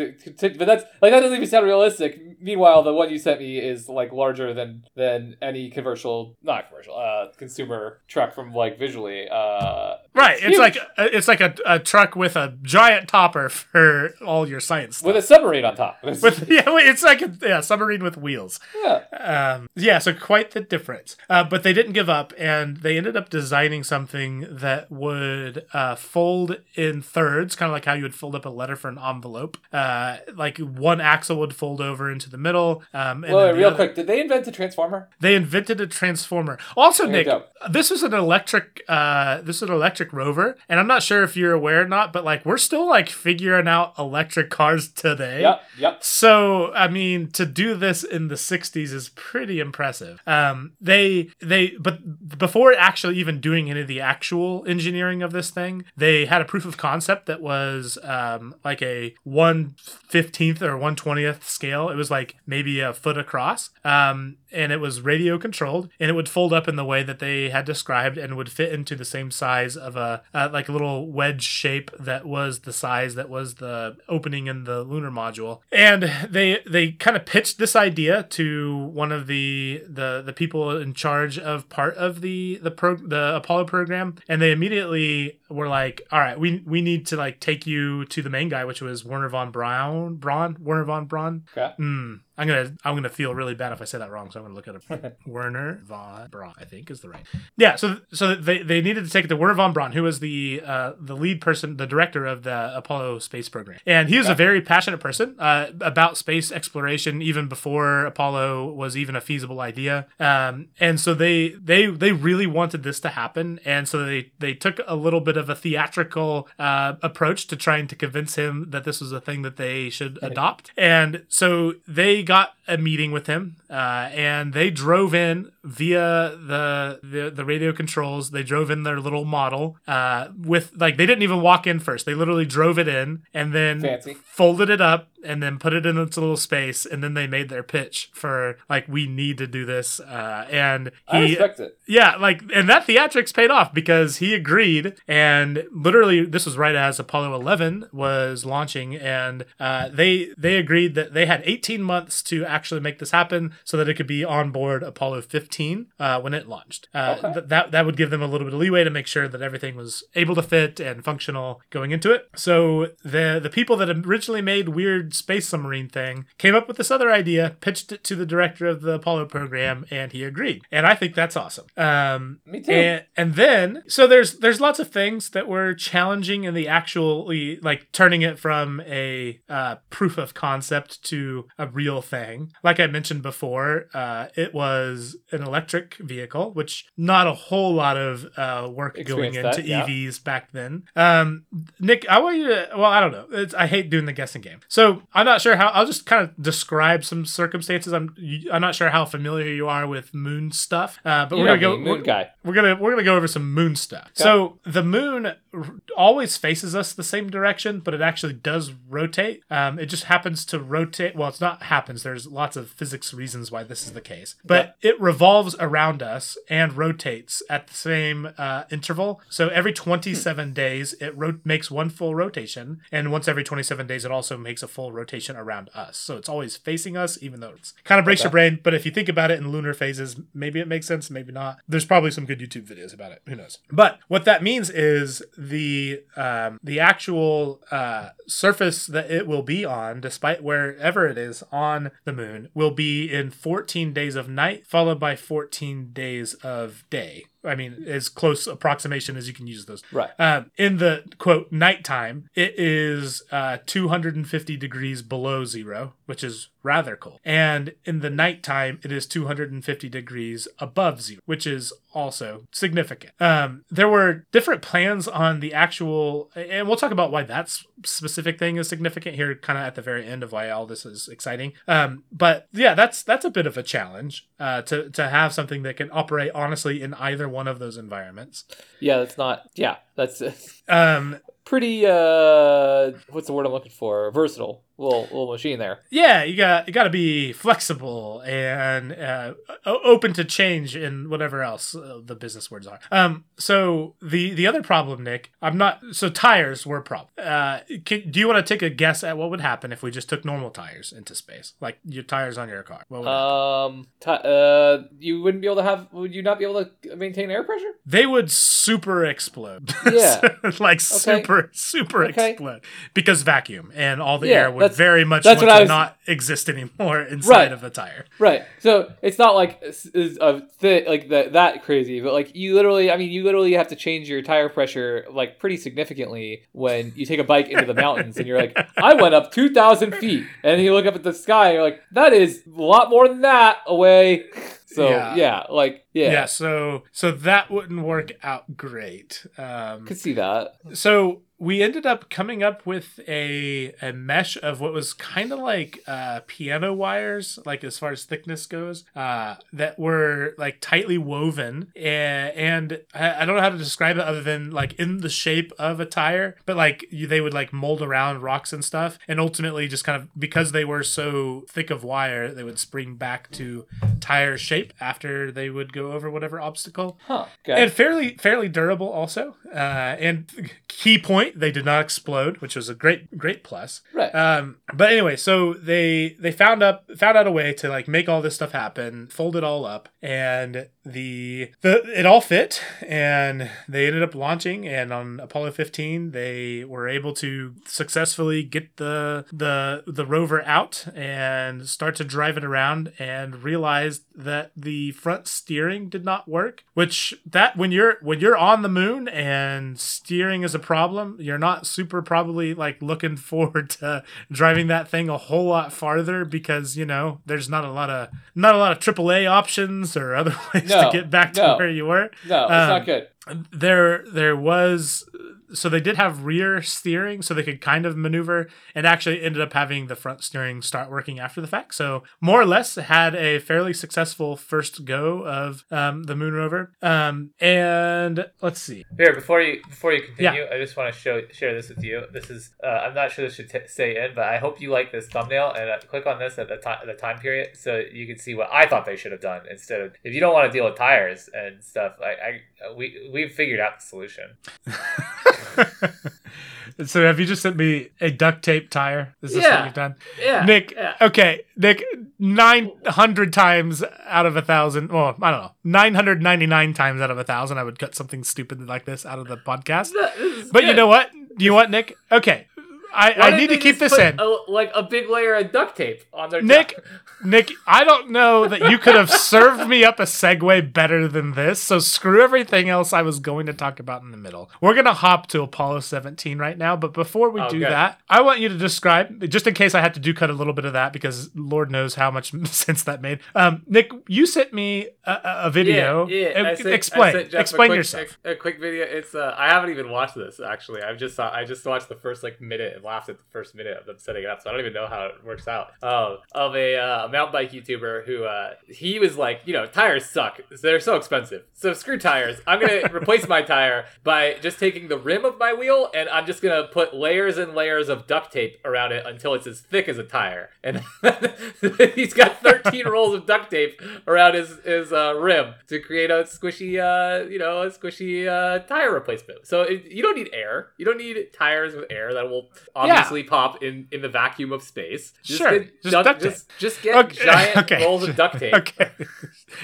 that's like that doesn't even sound realistic. Meanwhile, the one you sent me is like larger than than any commercial, not commercial, uh, consumer truck from like visually. Uh, Right. It's huge. like it's like a, a truck with a giant topper for all your science stuff. with a submarine on top. With- yeah, it's like a yeah, submarine with wheels. yeah. Um, yeah, so quite the difference. Uh, but they didn't give up, and they ended up designing something that would uh, fold in thirds, kind of like how you would fold up a letter for an envelope. Uh, like one axle would fold over into the middle. Um, and Well, then the real other- quick, did they invent a transformer? they invented a transformer. Also, Nick, this is an electric. Uh, this is an electric rover, and I'm not sure if you're aware or not, but like we're still like figuring out electric cars today. Yep, yep. So, I mean, to do this in the 60s is pretty impressive. Um, they, they, but before actually even doing any of the actual engineering of this thing, they had a proof of concept that was um, like a 115th or 120th scale. It was like maybe a foot across. Um, and it was radio controlled and it would fold up in the way that they had described and would fit into the same size of a uh, like a little wedge shape that was the size that was the opening in the lunar module and they they kind of pitched this idea to one of the the the people in charge of part of the the pro the apollo program and they immediately were like all right we we need to like take you to the main guy which was wernher von braun braun wernher von braun Okay. Hmm. I'm gonna I'm gonna feel really bad if I say that wrong, so I'm gonna look at it. Wernher von Braun, I think is the right. Yeah, so so they, they needed to take it to Wernher von Braun, who was the uh, the lead person, the director of the Apollo space program, and he was a very passionate person uh, about space exploration, even before Apollo was even a feasible idea. Um, and so they they they really wanted this to happen, and so they they took a little bit of a theatrical uh, approach to trying to convince him that this was a thing that they should adopt. And so they got a meeting with him, uh, and they drove in via the, the the radio controls. They drove in their little model uh, with like they didn't even walk in first. They literally drove it in and then Fancy. folded it up and then put it in its little space and then they made their pitch for like we need to do this uh, and I he respect it. yeah, like, and that theatrics paid off because he agreed, and literally, this was right as Apollo 11 was launching, and uh, they they agreed that they had 18 months to actually make this happen, so that it could be on board Apollo 15 uh, when it launched. Uh, Okay. th- that that would give them a little bit of leeway to make sure that everything was able to fit and functional going into it. So the the people that originally made weird space submarine thing came up with this other idea, pitched it to the director of the Apollo program, and he agreed. And I think that's awesome. Um, Me too. and, and then so there's there's lots of things that were challenging in the actually like turning it from a uh, proof of concept to a real thing. Like I mentioned before, uh, it was an electric vehicle, which not a whole lot of uh, work going Experienced into that, yeah. EVs back then. Um, Nick, I want you to. Well, I don't know. It's, I hate doing the guessing game, so I'm not sure how. I'll just kind of describe some circumstances. I'm I'm not sure how familiar you are with moon stuff, uh, but You we're gonna go. moon we're- guy. we're gonna we're gonna go over some moon stuff. So the moon r- always faces us the same direction, but it actually does rotate. Um, it just happens to rotate. Well, it's not happens. There's lots of physics reasons why this is the case, but it revolves around us and rotates at the same uh, interval. So every 27 days, it ro- makes one full rotation, and once every 27 days, it also makes a full rotation around us. So it's always facing us, even though it's kind of breaks your brain. But if you think about it in lunar phases, maybe it makes sense, maybe not. There's probably some good YouTube videos about it. Who knows? But what that means is the um, the actual uh, surface that it will be on, despite wherever it is on the moon, will be in 14 days of night, followed by 14 days of day. I mean, as close approximation as you can use those. Right. Um, in the quote nighttime, it is uh, 250 degrees below zero, which is rather cold. And in the nighttime, it is 250 degrees above zero, which is also significant. Um, there were different plans on the actual, and we'll talk about why that specific thing is significant here, kind of at the very end of why all this is exciting. Um, but yeah, that's that's a bit of a challenge uh, to to have something that can operate honestly in either one of those environments. Yeah, that's not. Yeah, that's Um, pretty uh, what's the word I'm looking for? Versatile little little machine there. Yeah, you got you got to be flexible and uh, open to change and whatever else uh, the business words are. Um, so the the other problem, Nick, I'm not. So tires were a problem. Uh, can, do you want to take a guess at what would happen if we just took normal tires into space, like your tires on your car? What would? Um, ti uh, you wouldn't be able to have. Would you not be able to maintain air pressure? They would super explode. Yeah. like super super Okay. explode because vacuum and all the Yeah, air would that's- very much that's what I was- not exist anymore inside Right. of a tire. Right. So it's not like is a thi- like that that crazy, but like you literally, I mean, you literally have to change your tire pressure like pretty significantly when you take a bike into the mountains, and you're like, I went up two thousand feet, and you look up at the sky, and you're like, that is a lot more than that away. So Yeah. yeah, like yeah, Yeah. so so that wouldn't work out great. Um, could see that. so we ended up coming up with a a mesh of what was kind of like uh, piano wires, like as far as thickness goes, uh, that were like tightly woven, and, and I, I don't know how to describe it other than like in the shape of a tire, but like you, they would like mold around rocks and stuff, and ultimately just kind of because they were so thick of wire, they would spring back to tire shape after they would go over whatever obstacle Huh. Okay. and fairly fairly durable also uh, and key point they did not explode which was a great great plus right. um, but anyway so they they found up found out a way to like make all this stuff happen fold it all up and the the it all fit and they ended up launching and on apollo 15 they were able to successfully get the the the rover out and start to drive it around and realized that the front steering did not work which that when you're when you're on the moon and steering is a problem you're not super probably like looking forward to driving that thing a whole lot farther because you know there's not a lot of not a lot of AAA options or other ways No, to get back to no. where you were no, it's um, not good. there there was so they did have rear steering so they could kind of maneuver and actually ended up having the front steering start working after the fact so more or less had a fairly successful first go of um, the moon rover um, and let's see Here, before you before you continue, I just want to show share this with you. This is uh, I'm not sure this should t- stay in, but I hope you like this thumbnail and uh, click on this at the time the time period so you can see what I thought they should have done instead of if you don't want to deal with tires and stuff. I, I we we've figured out the solution. so have you just sent me a duct tape tire is this Yeah. what you've done Yeah. Nick, Yeah. okay, Nick, 900 times out of a thousand, well, I don't know, 999 times out of a thousand, I would cut something stupid like this out of the podcast. Th- this is But you know what? Do you want, Nick? Okay, I, I need to keep this in. a- like a big layer of duct tape on their Nick, Nick, I don't know that you could have served me up a segue better than this. So screw everything else I was going to talk about in the middle. We're gonna hop to Apollo 17 right now, but before we do Okay. that, I want you to describe, just in case I had to do cut a little bit of that because Lord knows how much sense that made. Um, Nick, you sent me a, a- video. Yeah, yeah. Sent- explain, Jeff a explain quick- yourself. A, a quick video. It's uh, I haven't even watched this actually. I've just saw, I just watched the first like minute and laughed at the first minute of them setting it up. So I don't even know how it works out. Um, of a uh, mountain bike YouTuber who uh, he was like, you know, tires suck. They're so expensive. So screw tires. I'm gonna replace my tire by just taking the rim of my wheel and I'm just gonna put layers and layers of duct tape around it until it's as thick as a tire. And he's got 13 rolls of duct tape around his his uh, rim to create a squishy, uh, you know, a squishy uh, tire replacement. So it, you don't need air. You don't need tires with air that will obviously pop in in the vacuum of space. Sure, get just duct- duct tape. just, just get Okay, giant okay. rolls of duct tape. Okay.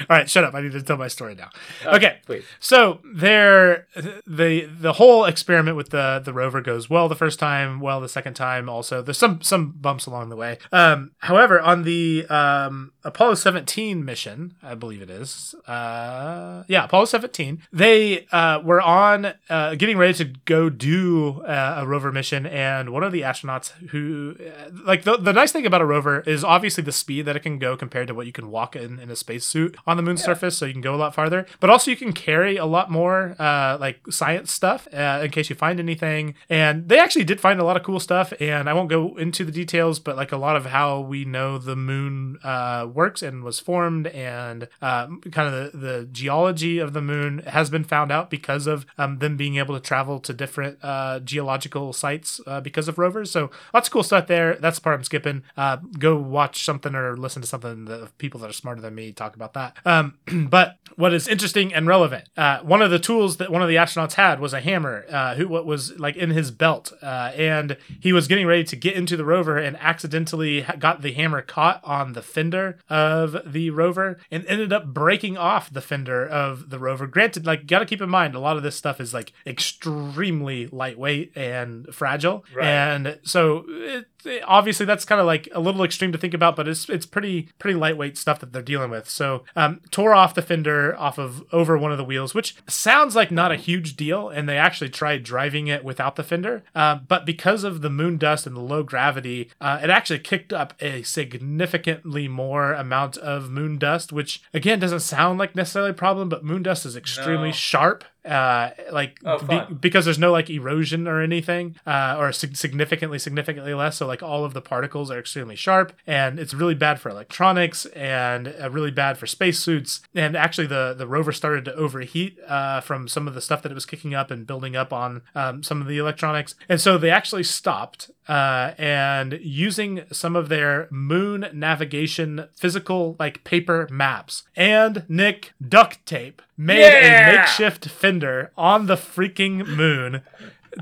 All right, shut up. I need to tell my story now. Uh, Okay. please. So there, the the whole experiment with the the rover goes well the first time, well the second time also. There's some some bumps along the way. Um, however, on the um, Apollo 17 mission, I believe it is, uh, yeah, Apollo 17, they uh, were on uh, getting ready to go do uh, a rover mission, and one of the astronauts who, uh, like, the, the nice thing about a rover is obviously the speed that it can go compared to what you can walk in in a spacesuit on the moon's surface, so you can go a lot farther. But also, you can carry a lot more, uh, like, science stuff uh, in case you find anything. And they actually did find a lot of cool stuff, and I won't go into the details, but like a lot of how we know the moon uh, works and was formed, and uh, kind of the, the geology of the moon has been found out because of um, them being able to travel to different uh, geological sites uh, of rovers. So lots of cool stuff there. That's the part I'm skipping. Uh, go watch something or listen to something that people that are smarter than me talk about that. Um, but what is interesting and relevant, uh, one of the tools that one of the astronauts had was a hammer, uh, who what was like in his belt, uh, and he was getting ready to get into the rover and accidentally got the hammer caught on the fender of the rover and ended up breaking off the fender of the rover. Granted, like got to keep in mind a lot of this stuff is like extremely lightweight and fragile, Right. and so it, it- obviously that's kind of like a little extreme to think about, but it's it's pretty pretty lightweight stuff that they're dealing with. So um, tore off the fender off of over one of the wheels, which sounds like not a huge deal, and they actually tried driving it without the fender, uh, but because of the moon dust and the low gravity, uh, it actually kicked up a significantly more amount of moon dust, which again doesn't sound like necessarily a problem, but moon dust is extremely No. sharp. Uh, like Oh, be- because there's no like erosion or anything, uh, or sig- significantly, significantly less. So like all of the particles are extremely sharp, and it's really bad for electronics and uh, really bad for spacesuits. And actually, the the rover started to overheat uh, from some of the stuff that it was kicking up and building up on um, some of the electronics, and so they actually stopped uh, and using some of their moon navigation physical like paper maps. And Nick duct tape made Yeah! a makeshift fender on the freaking moon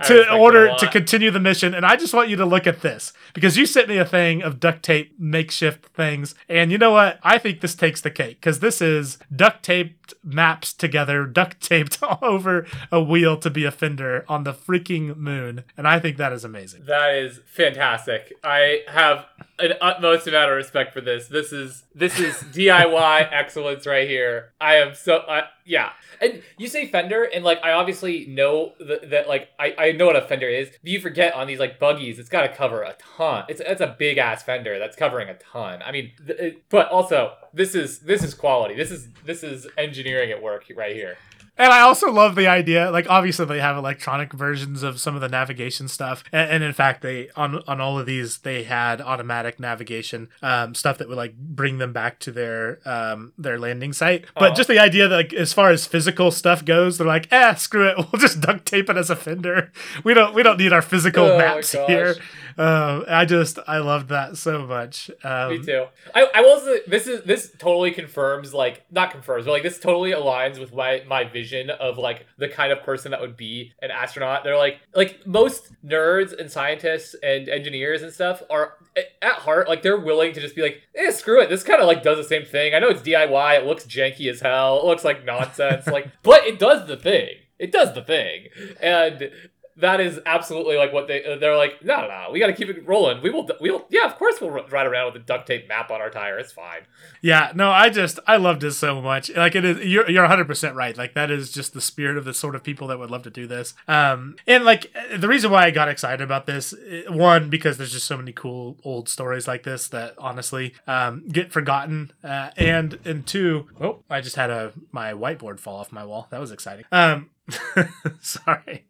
to respect it a order to continue the mission. And i just want you to look at this because you sent me a thing of duct tape makeshift things. And you know what? I think this takes the cake because this is duct taped maps together duct taped all over a wheel to be a fender on the freaking moon and i think that is amazing That is fantastic. I have an utmost amount of respect for this. This is this is DIY excellence right here. I am so I yeah. And you say fender, and like I obviously know that, that like I, I know what a fender is, but you forget on these like buggies, it's got to cover a ton. It's it's a big ass fender that's covering a ton. I mean, th- it, but also this is this is quality. This is this is engineering at work right here. And I also love the idea, like obviously they have electronic versions of some of the navigation stuff, and, and in fact they on on all of these they had automatic navigation um, stuff that would like bring them back to their um, their landing site. But Aw. just the idea that like as far as physical stuff goes, they're like, eh, screw it, we'll just duct tape it as a fender. We don't we don't need our physical Oh maps here. Um, I just I loved that so much. Um, Me too. I, I will say this is this totally confirms like not confirms, but like this totally aligns with my my vision of like the kind of person that would be an astronaut. They're like like most nerds and scientists and engineers and stuff are at heart like they're willing to just be like, eh, screw it. This kind of like does the same thing. I know it's DIY. It looks janky as hell. It looks like nonsense. like, but it does the thing. It does the thing, and that is absolutely like what they they're like no no we got to keep it rolling we will we will yeah of course we'll ride around with a duct tape map on our tire it's fine Yeah, no, I just I loved it so much. Like it is you're you're 100% right. Like that is just the spirit of the sort of people that would love to do this. Um and like the reason why I got excited about this eh, one because there's just so many cool old stories like this that honestly um get forgotten. Uh and and two, oh, I just had a my whiteboard fall off my wall. That was exciting. Um sorry.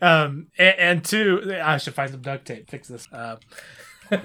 Um and, and two, I should find some duct tape. Fix this. Uh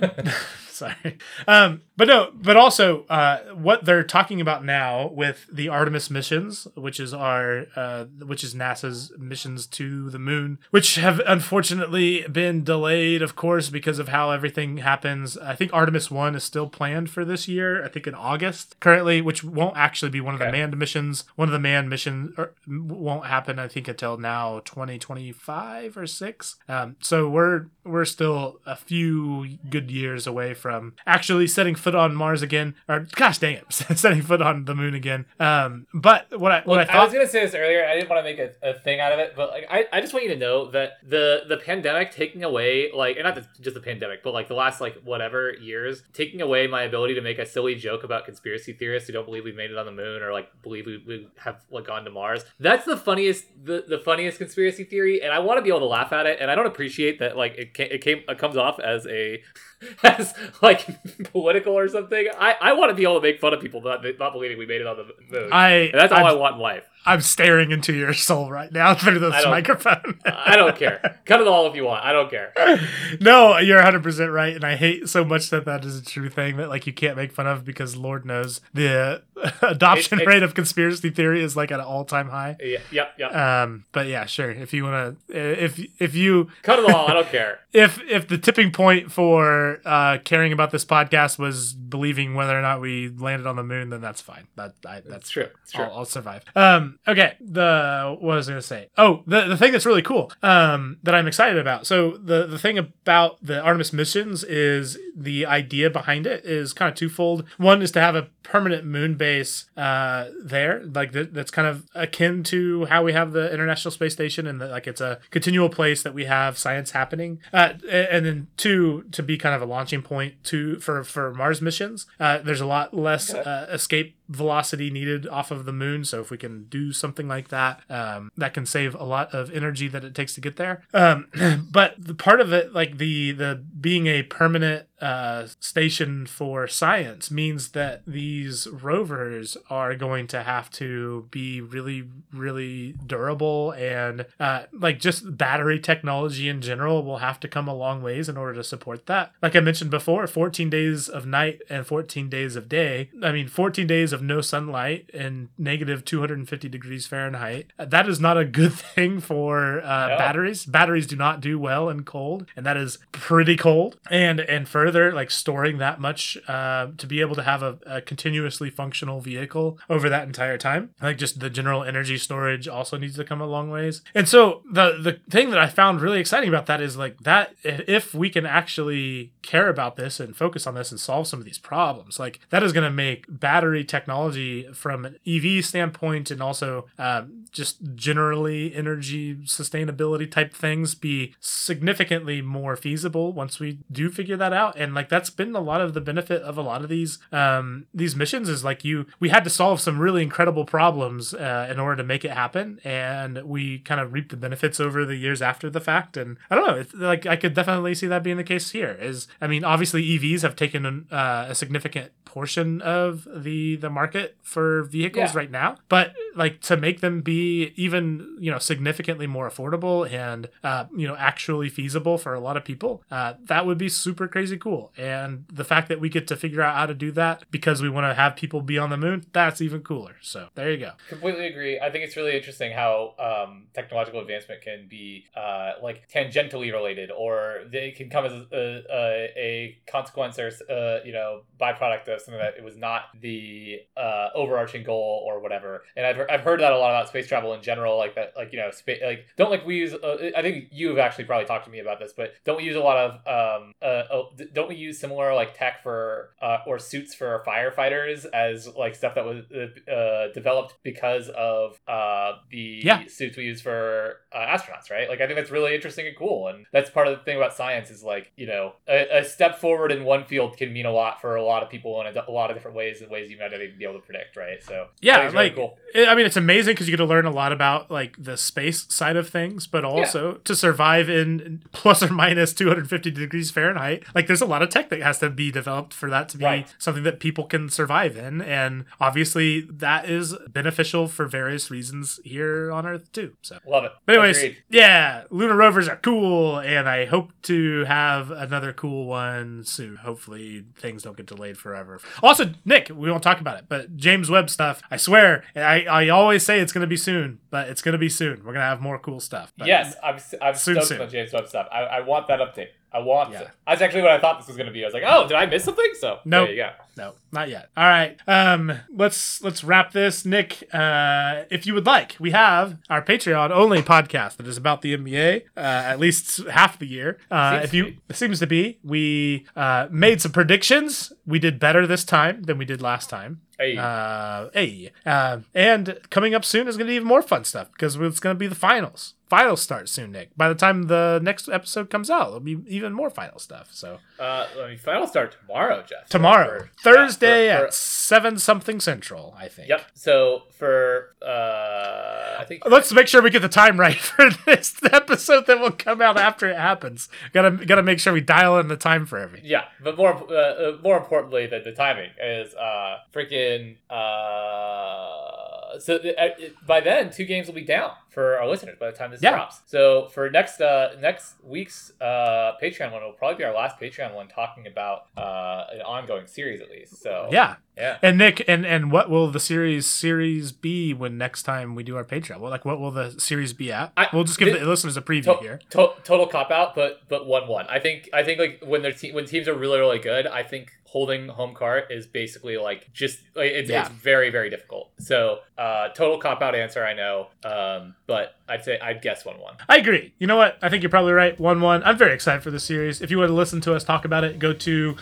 sorry um but no but also uh what they're talking about now with the artemis missions which is our uh which is nasa's missions to the moon which have unfortunately been delayed of course because of how everything happens. I think artemis 1 is still planned for this year i think in august currently which won't actually be one of the manned missions. One of the manned missions er, won't happen i think until now 2025 or 6 um so we're we're still a few good years away from actually setting foot on Mars again, or gosh dang it, setting foot on the moon again. Um, but what I what Well, I I, was gonna say this earlier. I didn't want to make a, a thing out of it, but like I, I just want you to know that the the pandemic taking away like and not the, just the pandemic, but like the last like whatever years taking away my ability to make a silly joke about conspiracy theorists who don't believe we made it on the moon or like believe we, we have like gone to Mars. That's the funniest the, the funniest conspiracy theory, and I want to be able to laugh at it. And I don't appreciate that like it it came it comes off as a as like political or something. I, I want to be able to make fun of people not not believing we made it on the moon. I and that's all I'm, I want in life. I'm staring into your soul right now through this I microphone. I don't care. Cut it all if you want. I don't care. no, you're 100 percent right, and I hate so much that that is a true thing that like you can't make fun of because Lord knows the adoption It- it- rate of conspiracy theory is like at an all time high. Yeah, yep, yep. Um, but yeah, sure. If you want to, if if you Cut it all. I don't care. if if the tipping point for uh, caring about this podcast was believing whether or not we landed on the moon, then that's fine. That I, that's That's true. It's true. I'll, I'll survive. Um, okay. The what was I gonna say? Oh, the the thing that's really cool. Um, that I'm excited about. So the the thing about the Artemis missions is the idea behind it is kind of twofold. One is to have a permanent moon base uh there, like that that's kind of akin to how we have the International Space Station, and that like it's a continual place that we have science happening. Uh, and then two to be kind of a launching point to for for Mars missions. Uh, there's a lot less uh, escape velocity needed off of the moon. So if we can do something like that, um, that can save a lot of energy that it takes to get there. Um, but the part of it, like the the being a permanent uh, station for science, means that these rovers are going to have to be really, really durable and uh, like just battery technology in general will have to come a long ways in order to support that. Like I mentioned before, 14 days of night and 14 days of day. I mean, 14 days of no sunlight and negative 250 degrees Fahrenheit. Uh, That is not a good thing for uh, No. batteries. Batteries do not do well in cold, and that is pretty cold. And and further, like storing that much uh, to be able to have a, a continuously functional vehicle over that entire time, like just the general energy storage also needs to come a long ways. And so the the thing that I found really exciting about that is like that if we can actually care about this and focus on this and solve some of these problems, like that is going to make battery technology from an EV standpoint and also um, just generally energy sustainability type things be significantly more feasible once we do figure that out. And like that's been a lot of the benefit of a lot of these um, these missions is like you we had to solve some really incredible problems uh, in order to make it happen, and we kind of reap the benefits over the years after the fact. And I don't know, it's like I could definitely see that being the case here. Is I mean, obviously EVs have taken uh, a significant portion of the the market for vehicles Yeah. right now, but like to make them be even you know significantly more affordable and uh, you know actually feasible for a lot of people, uh, that would be super crazy cool. And the fact that we get to figure out how to do that because we want to have people be on the moon, that's even cooler. So there you go. Completely agree. I think it's really interesting how um, technological advancement can be uh, like tangentially related, or they can come as a, a, a consequence or uh, you know byproduct of something that it was not the uh, overarching goal or whatever. And I've, I've heard that a lot about space travel in general, like that, like you know, space, like don't like we use. Uh, I think you have actually probably talked to me about this, but don't we use a lot of um, uh, oh, don't we use similar like tech for uh, or suits for firefighters as like stuff that was uh, developed because of uh, the Yeah. suits we use for uh, astronauts, right? Like I think that's really interesting and cool, and that's part of the thing about science is like you know a, a step forward in one field can mean a lot for a lot of people in a, a lot of different ways and ways you might not even be able to predict, right? So Yeah, it's really like cool. it- I mean, it's amazing because you get to learn a lot about like the space side of things, but also to survive in plus or minus 250 degrees Fahrenheit. Like, there's a lot of tech that has to be developed for that to be Right. something that people can survive in, and obviously that is beneficial for various reasons here on Earth too. So. Love it. But anyways, Agreed. yeah, lunar rovers are cool, and I hope to have another cool one soon. Hopefully, things don't get delayed forever. Also, Nick, we won't talk about it, but James Webb stuff. I swear, I, I always say it's going to be soon, but it's going to be soon. We're going to have more cool stuff. But yes, I'm, I'm Soon, stoked soon. on James Webb stuff. I, I want that update. I want Yeah. to. That's actually what I thought this was going to be. I was like, oh, did I miss something? So Nope. there you go. No, not yet. All right. Um, let's let's wrap this. Nick, uh, if you would like, we have our Patreon only podcast that is about the NBA, uh, at least half the year. Uh, if to you be. seems to be, we uh, made some predictions. We did better this time than we did last time. Hey, Uh, hey, uh, and coming up soon is going to be even more fun stuff because it's going to be the finals. Finals start soon, Nick. By the time the next episode comes out, it'll be even more final stuff. So uh, I mean, final start tomorrow, Jeff. So tomorrow, for- Thursday yeah, for- at seven something central, I think. Yep. So for uh, I think Let's make sure we get the time right for this episode that will come out after it happens. Gotta gotta make sure we dial in the time for everything. Yeah, but more uh, uh, more importantly than the timing is uh freaking uh so th- uh, by then two games will be down for our listeners by the time this Yeah. drops. So for next uh next week's uh Patreon one will probably be our last Patreon one talking about uh an ongoing series at least. So Yeah. yeah. And Nick, and and what will the series series be when next time we do our Patreon? Well, like what will the series be at? I- we'll just give the listeners a preview To- here. to- total cop out, but but one one. I think I think like when their te- when teams are really really good, I think holding home court is basically like just like it's, Yeah. it's very very difficult. So uh, total cop out answer, I know, um, but I'd say I'd guess one one. I agree. You know what? I think you're probably right. 1 1. I'm very excited for this series. If you want to listen to us talk about it, go to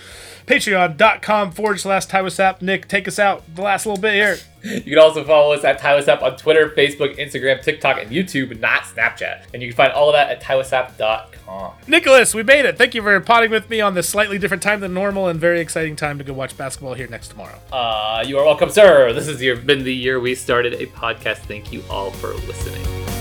patreon.com forward slash Tywasap. Nick, take us out the last little bit here. You can also follow us at TywasApp on Twitter, Facebook, Instagram, TikTok, and YouTube, not Snapchat. And you can find all of that at TywasApp.com. Nicholas, we made it. Thank you for potting with me on this slightly different time than normal and very exciting time to go watch basketball here next tomorrow. Uh, you are welcome, sir. This has been the year we started a podcast. Thank you all for listening.